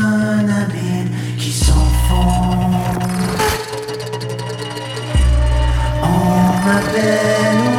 Un abîme qui s'enfonce. On m'appelle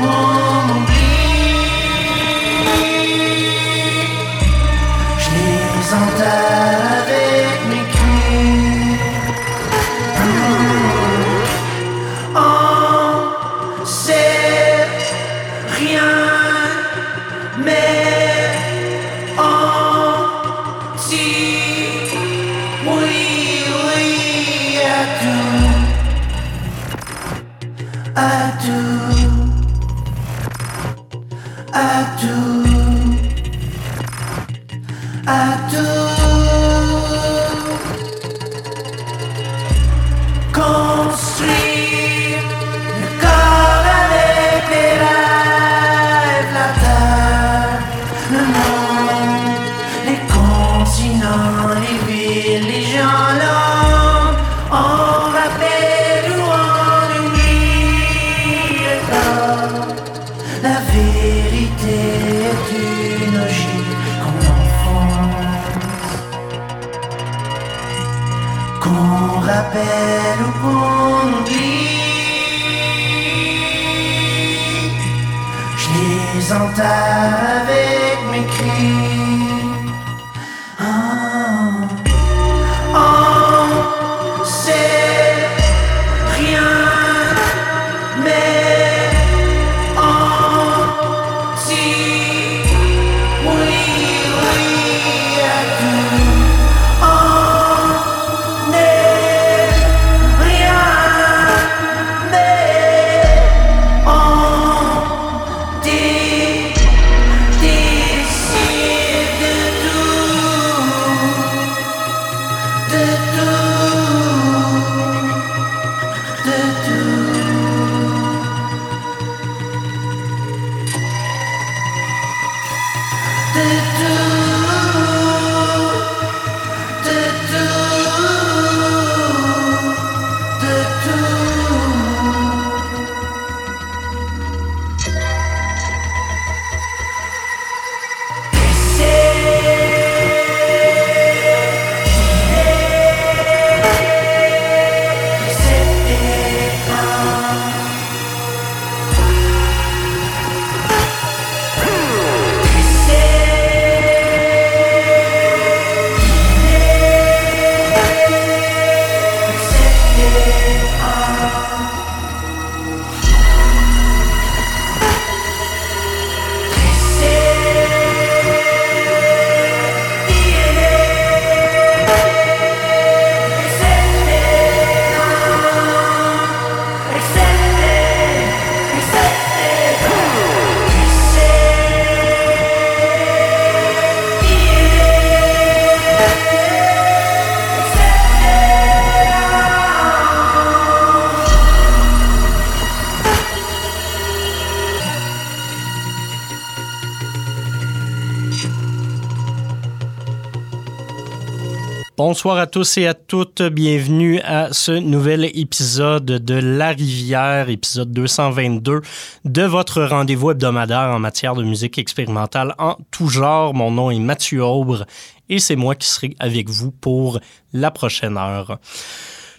Bonsoir à tous et à toutes. Bienvenue à ce nouvel épisode de La Rivière, épisode 222 de votre rendez-vous hebdomadaire en matière de musique expérimentale en tout genre. Mon nom est Mathieu Aubre et c'est moi qui serai avec vous pour la prochaine heure.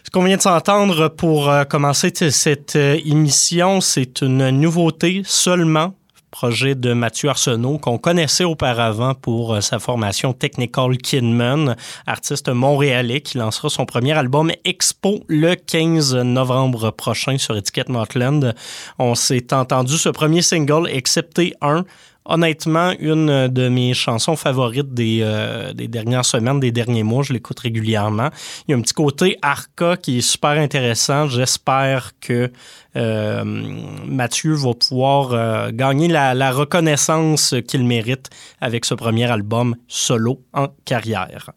Ce qu'on vient de s'entendre pour euh, commencer cette euh, émission, c'est une nouveauté seulement projet de Mathieu Arsenault qu'on connaissait auparavant pour euh, sa formation Technical Kidman, artiste montréalais qui lancera son premier album Expo le 15 novembre prochain sur étiquette Motland. On s'est entendu ce premier single, excepté un, Honnêtement, une de mes chansons favorites des, euh, des dernières semaines, des derniers mois, je l'écoute régulièrement. Il y a un petit côté arca qui est super intéressant. J'espère que euh, Mathieu va pouvoir euh, gagner la reconnaissance qu'il mérite avec ce premier album solo en carrière.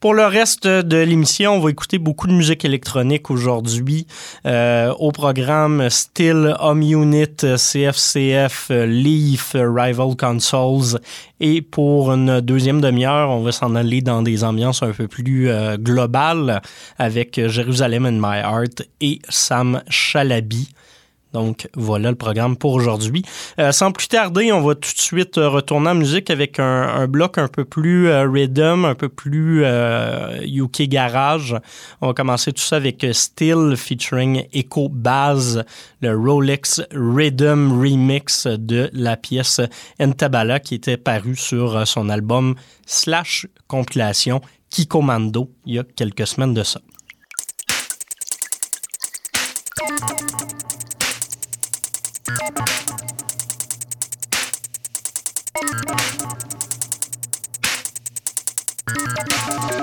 Pour le reste de l'émission, on va écouter beaucoup de musique électronique aujourd'hui. Euh, au programme Still, Home Unit, CFCF, Leaf, Rival Consoles. Et pour une deuxième demi-heure, on va s'en aller dans des ambiances un peu plus euh, globales avec Jérusalem in My Heart et Sam Chalabi. Donc voilà le programme pour aujourd'hui. Euh, sans plus tarder, on va tout de suite euh, retourner en musique avec un, bloc un peu plus euh, rhythm, un peu plus UK garage. On va commencer tout ça avec Still featuring Echo Bass, le Rolex Rhythm remix de la pièce Entabala qui était parue sur son album slash compilation Kikomando il y a quelques semaines de ça. Thank you.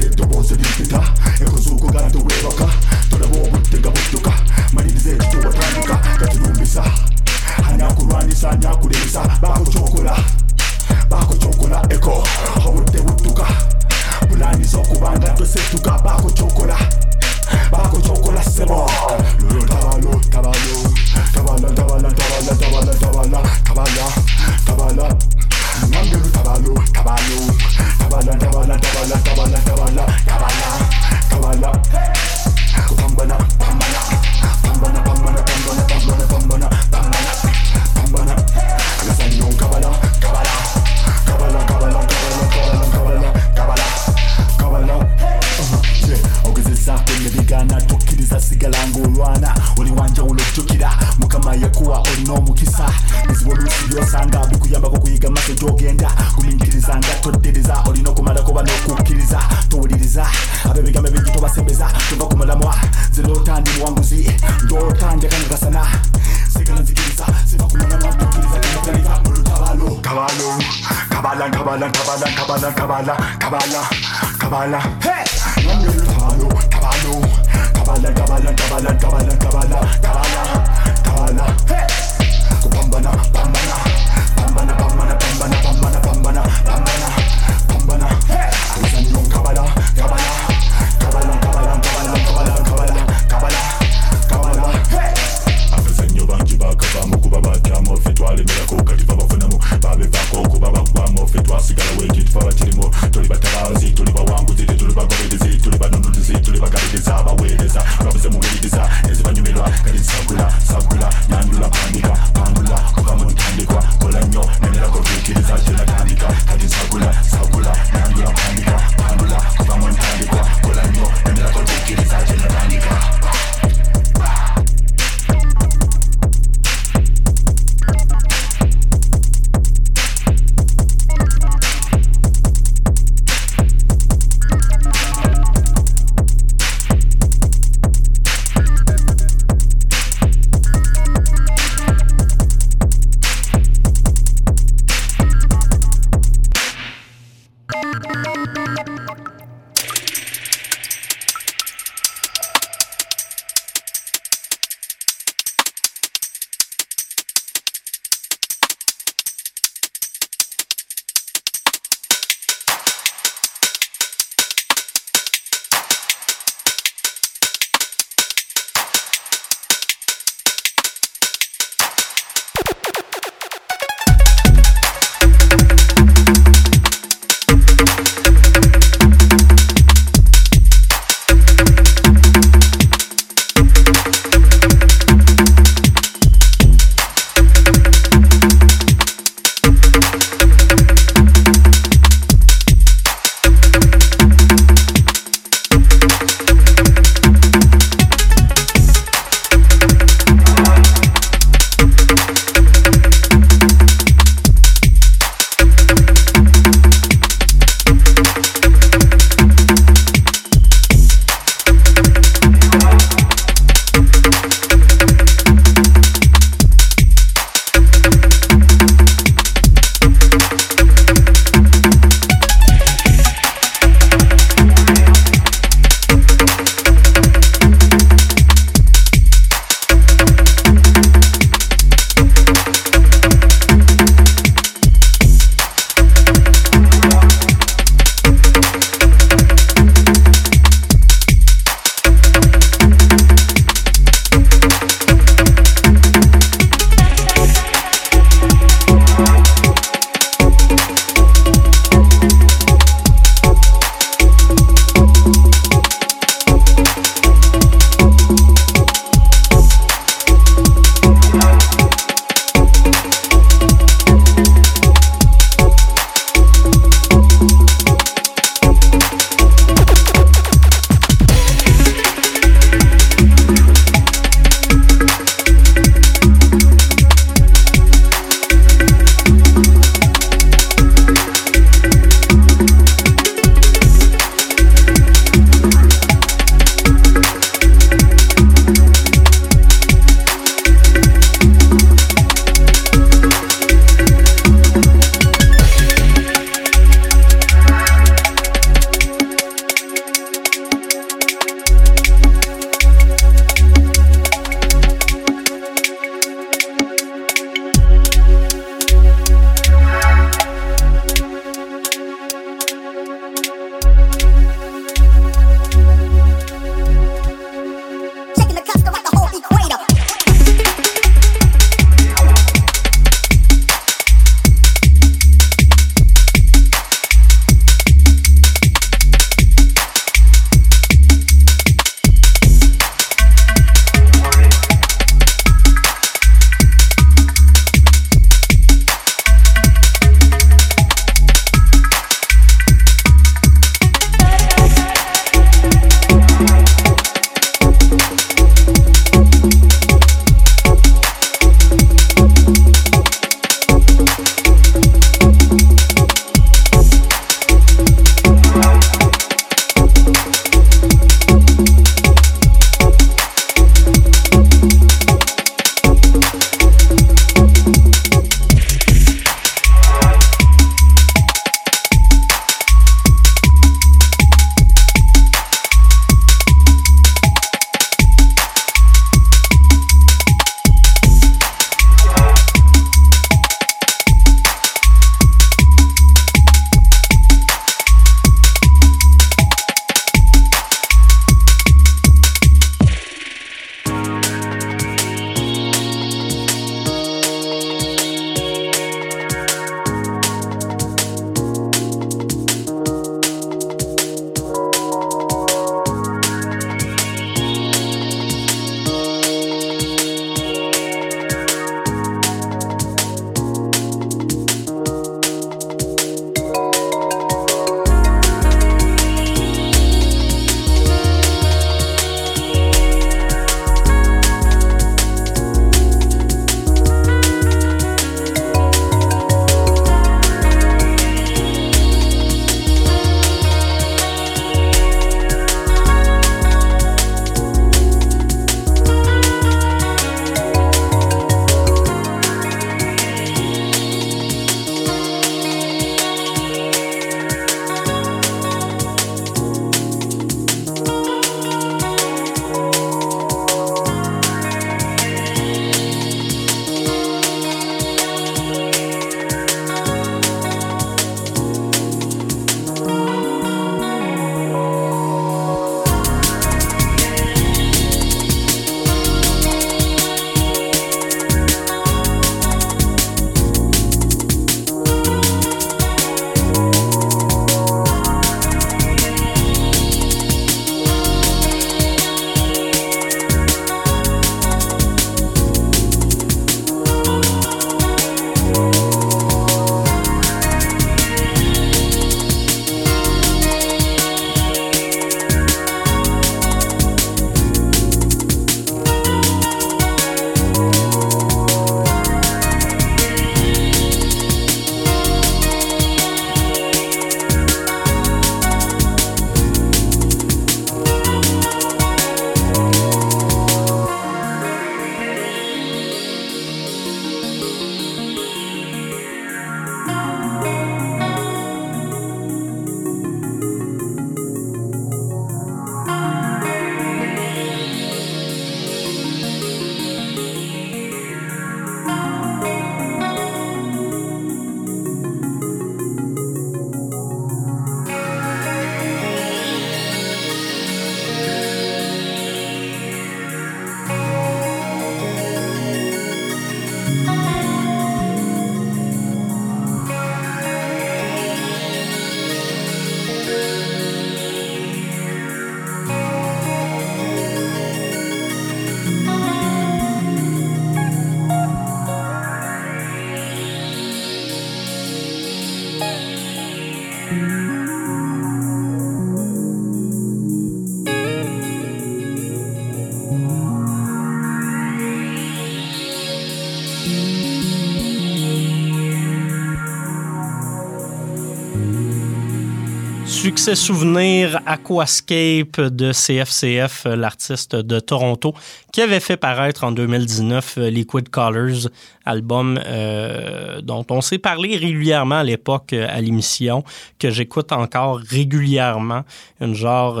Succès souvenir Aquascape de CFCF, euh, l'artiste de Toronto, qui avait fait paraître en 2019 euh, Liquid Colors, album euh, dont on s'est parlé régulièrement à l'époque à l'émission, que j'écoute encore régulièrement. Une genre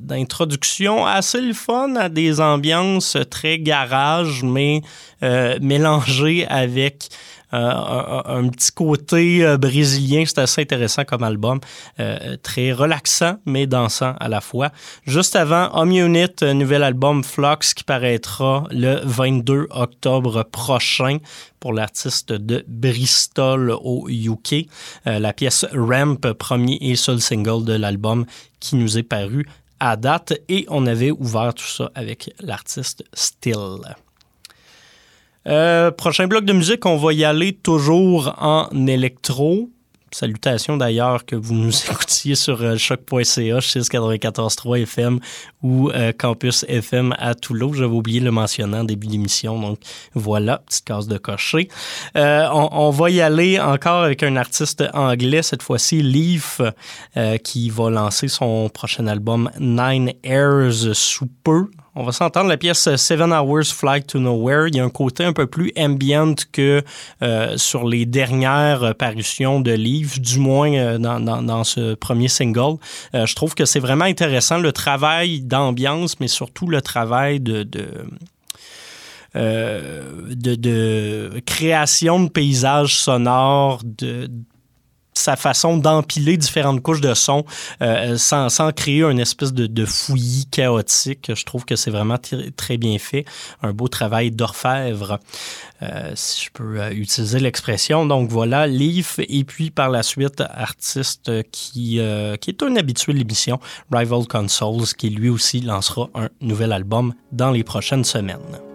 d'introduction assez le fun à des ambiances très garage, mais mélangées avec un, un petit côté euh, brésilien. C'est assez intéressant comme album. Euh, très relaxant, mais dansant à la fois. Juste avant, Home Unit, un nouvel album Flux qui paraîtra le 22 octobre prochain pour l'artiste de Bristol au UK. Euh, la pièce Ramp, premier et seul single de l'album qui nous est paru à date. Et on avait ouvert tout ça avec l'artiste Still. Euh, prochain bloc de musique, on va y aller toujours en électro. Salutations d'ailleurs que vous nous écoutiez sur choc.ca, 694.3 FM ou euh, Campus FM à Toulouse. J'avais oublié le mentionner en début d'émission, donc voilà, petite case de cocher. Euh, on, on, va y aller encore avec un artiste anglais, cette fois-ci Leaf, euh, qui va lancer son prochain album Nine Airs sous peu. On va s'entendre la pièce Seven Hours Flight to Nowhere. Il y a un côté un peu plus ambient que euh, sur les dernières parutions de Leaf, du moins euh, dans, ce premier single. Euh, je trouve que c'est vraiment intéressant le travail d'ambiance, mais surtout le travail euh, de, de, création de paysages sonores, de, sa façon d'empiler différentes couches de son euh, sans, créer une espèce de, fouillis chaotique. Je trouve que c'est vraiment très bien fait. Un beau travail d'orfèvre, euh, si je peux euh, utiliser l'expression. Donc voilà, Leaf, et puis par la suite, artiste qui, qui est un habitué de l'émission, Rival Consoles, qui lui aussi lancera un nouvel album dans les prochaines semaines.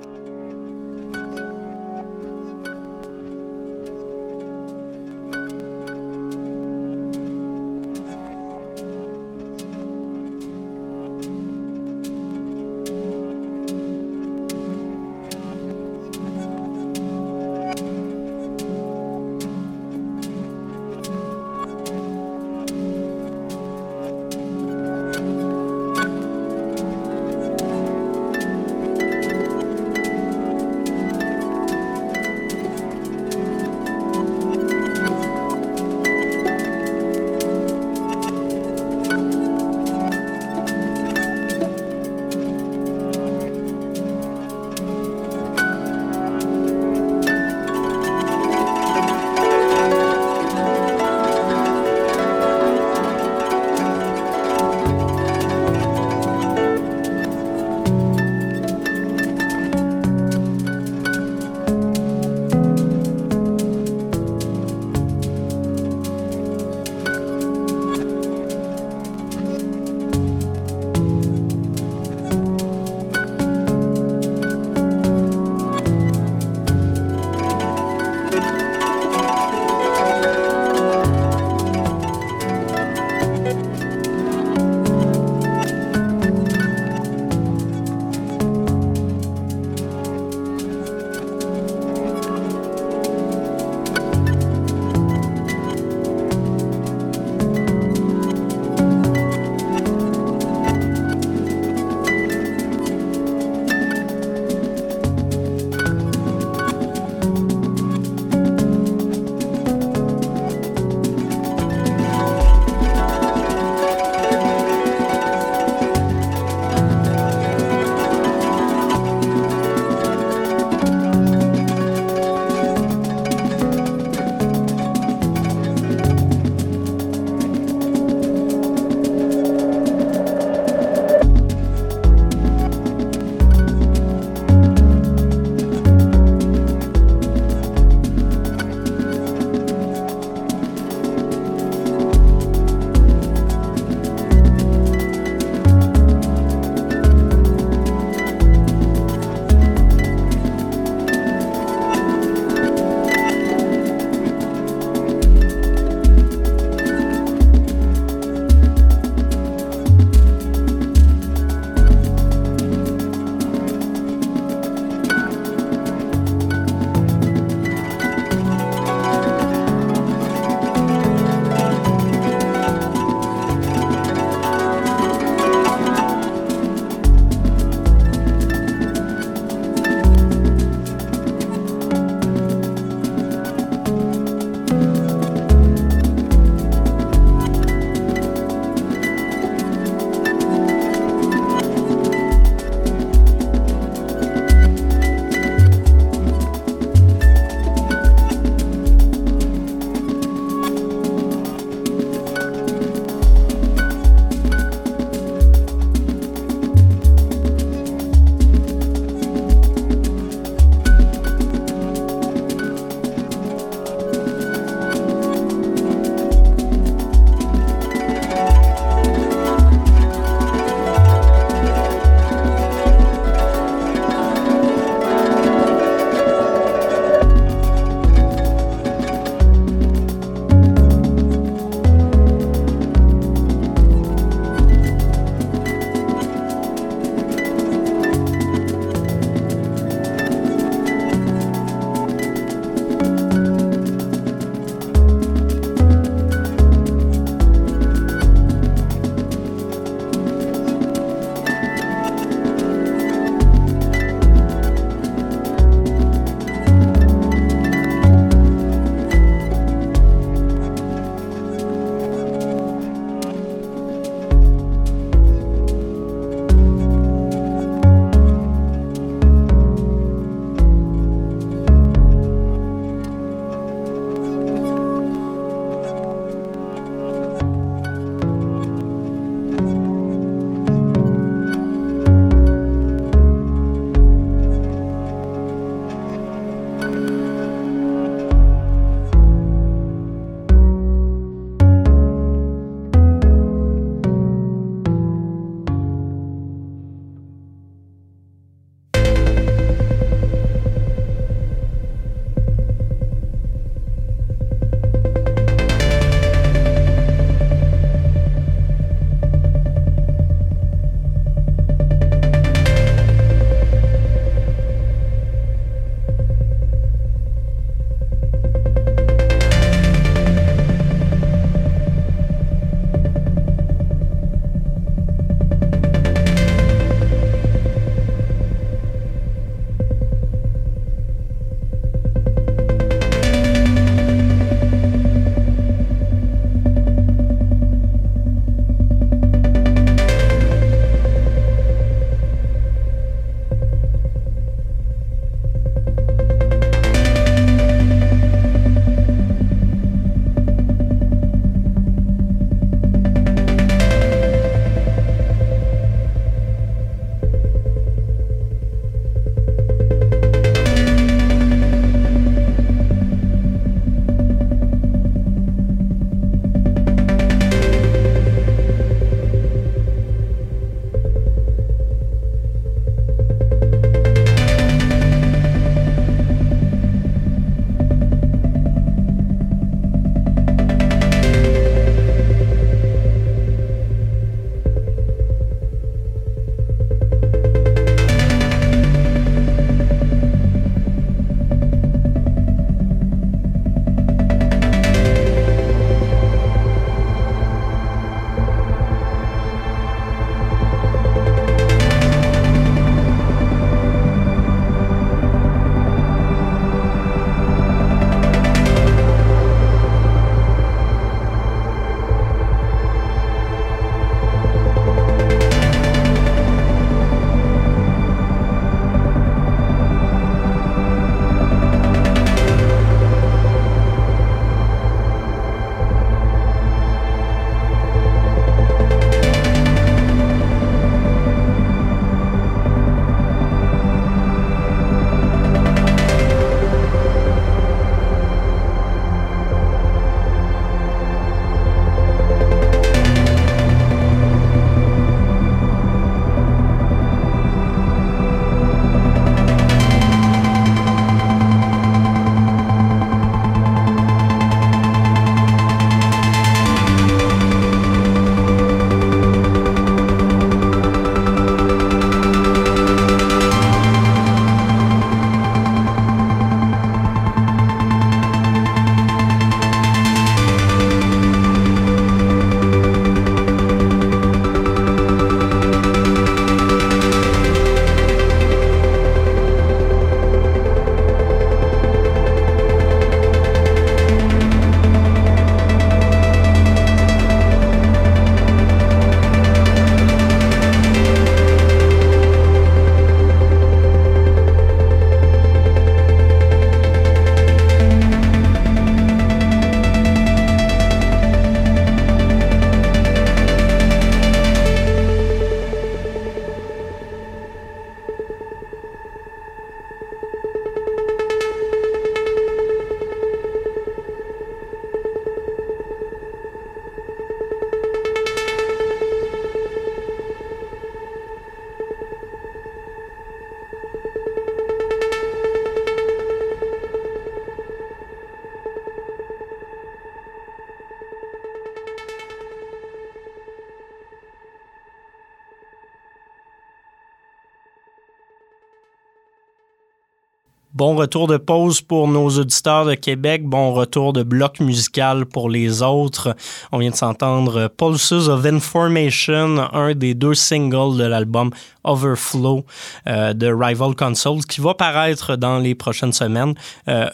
Retour de pause pour nos auditeurs de Québec. Bon retour de bloc musical pour les autres. On vient de s'entendre Pulses of Information, un des deux singles de l'album Overflow euh, de Rival Consoles qui va paraître dans les prochaines semaines. Euh,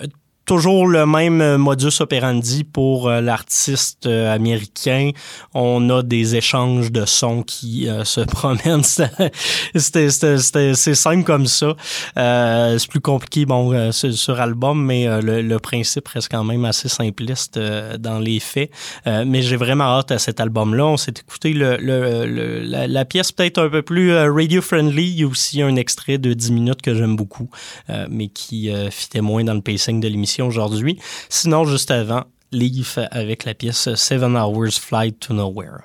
toujours le même euh, modus operandi pour euh, l'artiste euh, américain. On a des échanges de sons qui se promènent. C'est simple comme ça. c'est plus compliqué bon, sur, album, mais le, le, principe reste quand même assez simpliste dans les faits. mais j'ai vraiment hâte à cet album-là. On s'est écouté le, le, la, la, pièce peut-être un peu plus radio-friendly. Il y a aussi un extrait de 10 minutes que j'aime beaucoup, mais qui fitait moins dans le pacing de l'émission aujourd'hui. Sinon, juste avant, Leaf avec la pièce Seven Hours Flight to Nowhere.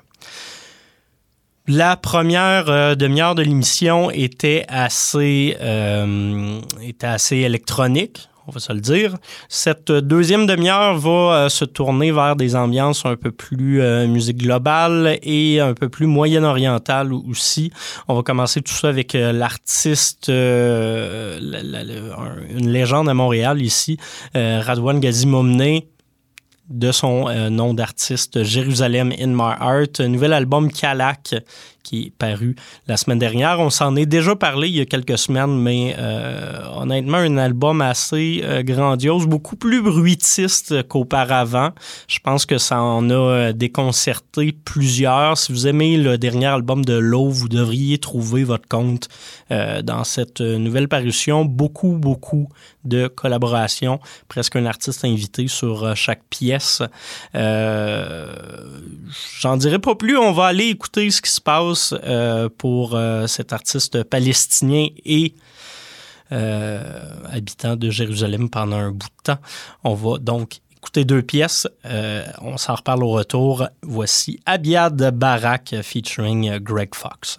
La première euh, demi-heure de l'émission était assez, euh, était assez électronique on va se le dire. Cette deuxième demi-heure va euh, se tourner vers des ambiances un peu plus euh, musique globale et un peu plus moyen-orientale aussi. On va commencer tout ça avec euh, l'artiste, une légende à Montréal ici, Radwan Gazimomne, de son nom d'artiste Jérusalem in My Heart, nouvel album Kalak qui est paru la semaine dernière. On s'en est déjà parlé il y a quelques semaines, mais euh, honnêtement, un album assez euh, grandiose, beaucoup plus bruitiste qu'auparavant. Je pense que ça en a euh, déconcerté plusieurs. Si vous aimez le dernier album de Lowe, vous devriez trouver votre compte dans cette nouvelle parution. Beaucoup, beaucoup de collaborations, presque un artiste invité sur chaque pièce. J'en dirai pas plus, on va aller écouter ce qui se passe euh, pour euh, cet artiste palestinien et euh, habitant de Jérusalem pendant un bout de temps. On va donc écouter deux pièces. on s'en reparle au retour. Voici Abiad Barak featuring Greg Fox.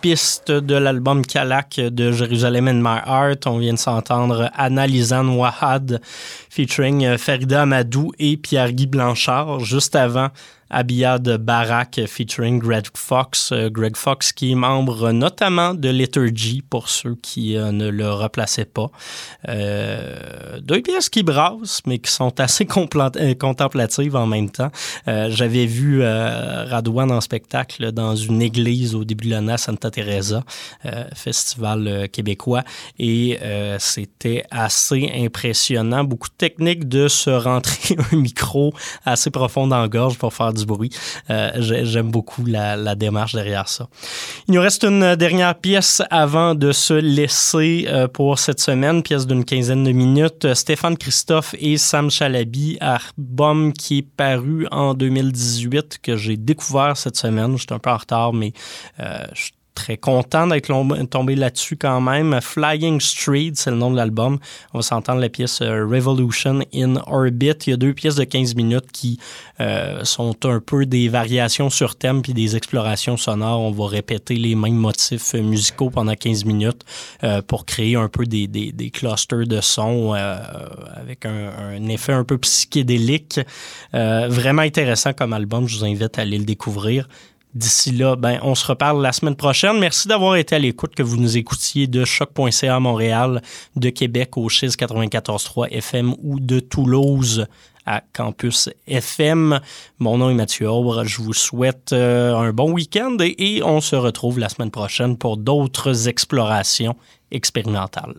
Pistes de l'album Kalak de Jérusalem in My Heart. On vient de s'entendre Anna Lisanne Wahad featuring Farida Amadou et Pierre-Guy Blanchard. Juste avant, Abiyad Barak featuring Greg Fox. Euh, Greg Fox qui est membre notamment de Liturgy pour ceux qui euh, ne le replaçaient pas. Euh, deux pièces qui brassent mais qui sont assez contemplatives en même temps. J'avais vu Radouane en spectacle dans une église au début de l'année à Santa Teresa, festival québécois et c'était assez impressionnant. Beaucoup de techniques de se rentrer un micro assez profond dans la gorge pour faire du bruit. Euh, j'aime beaucoup la, démarche derrière ça. Il nous reste une dernière pièce avant de se laisser euh, pour cette semaine, pièce d'une quinzaine de minutes. Stéphane Christophe et Sam Chalabi, album qui est paru en 2018, que j'ai découvert cette semaine. J'étais un peu en retard, mais euh, je très content d'être tombé là-dessus quand même. Flying Street, c'est le nom de l'album. On va s'entendre la pièce euh, Revolution in Orbit. Il y a deux pièces de 15 minutes qui euh, sont un peu des variations sur thème puis des explorations sonores. On va répéter les mêmes motifs musicaux pendant 15 minutes euh, pour créer un peu des clusters de sons avec un, un, effet un peu psychédélique. vraiment intéressant comme album. Je vous invite à aller le découvrir. D'ici là, ben, on se reparle la semaine prochaine. Merci d'avoir été à l'écoute, que vous nous écoutiez de choc.ca Montréal, de Québec au Chiz 94.3 FM ou de Toulouse à Campus FM. Mon nom est Mathieu Aubre. Je vous souhaite euh, un bon week-end et on se retrouve la semaine prochaine pour d'autres explorations expérimentales.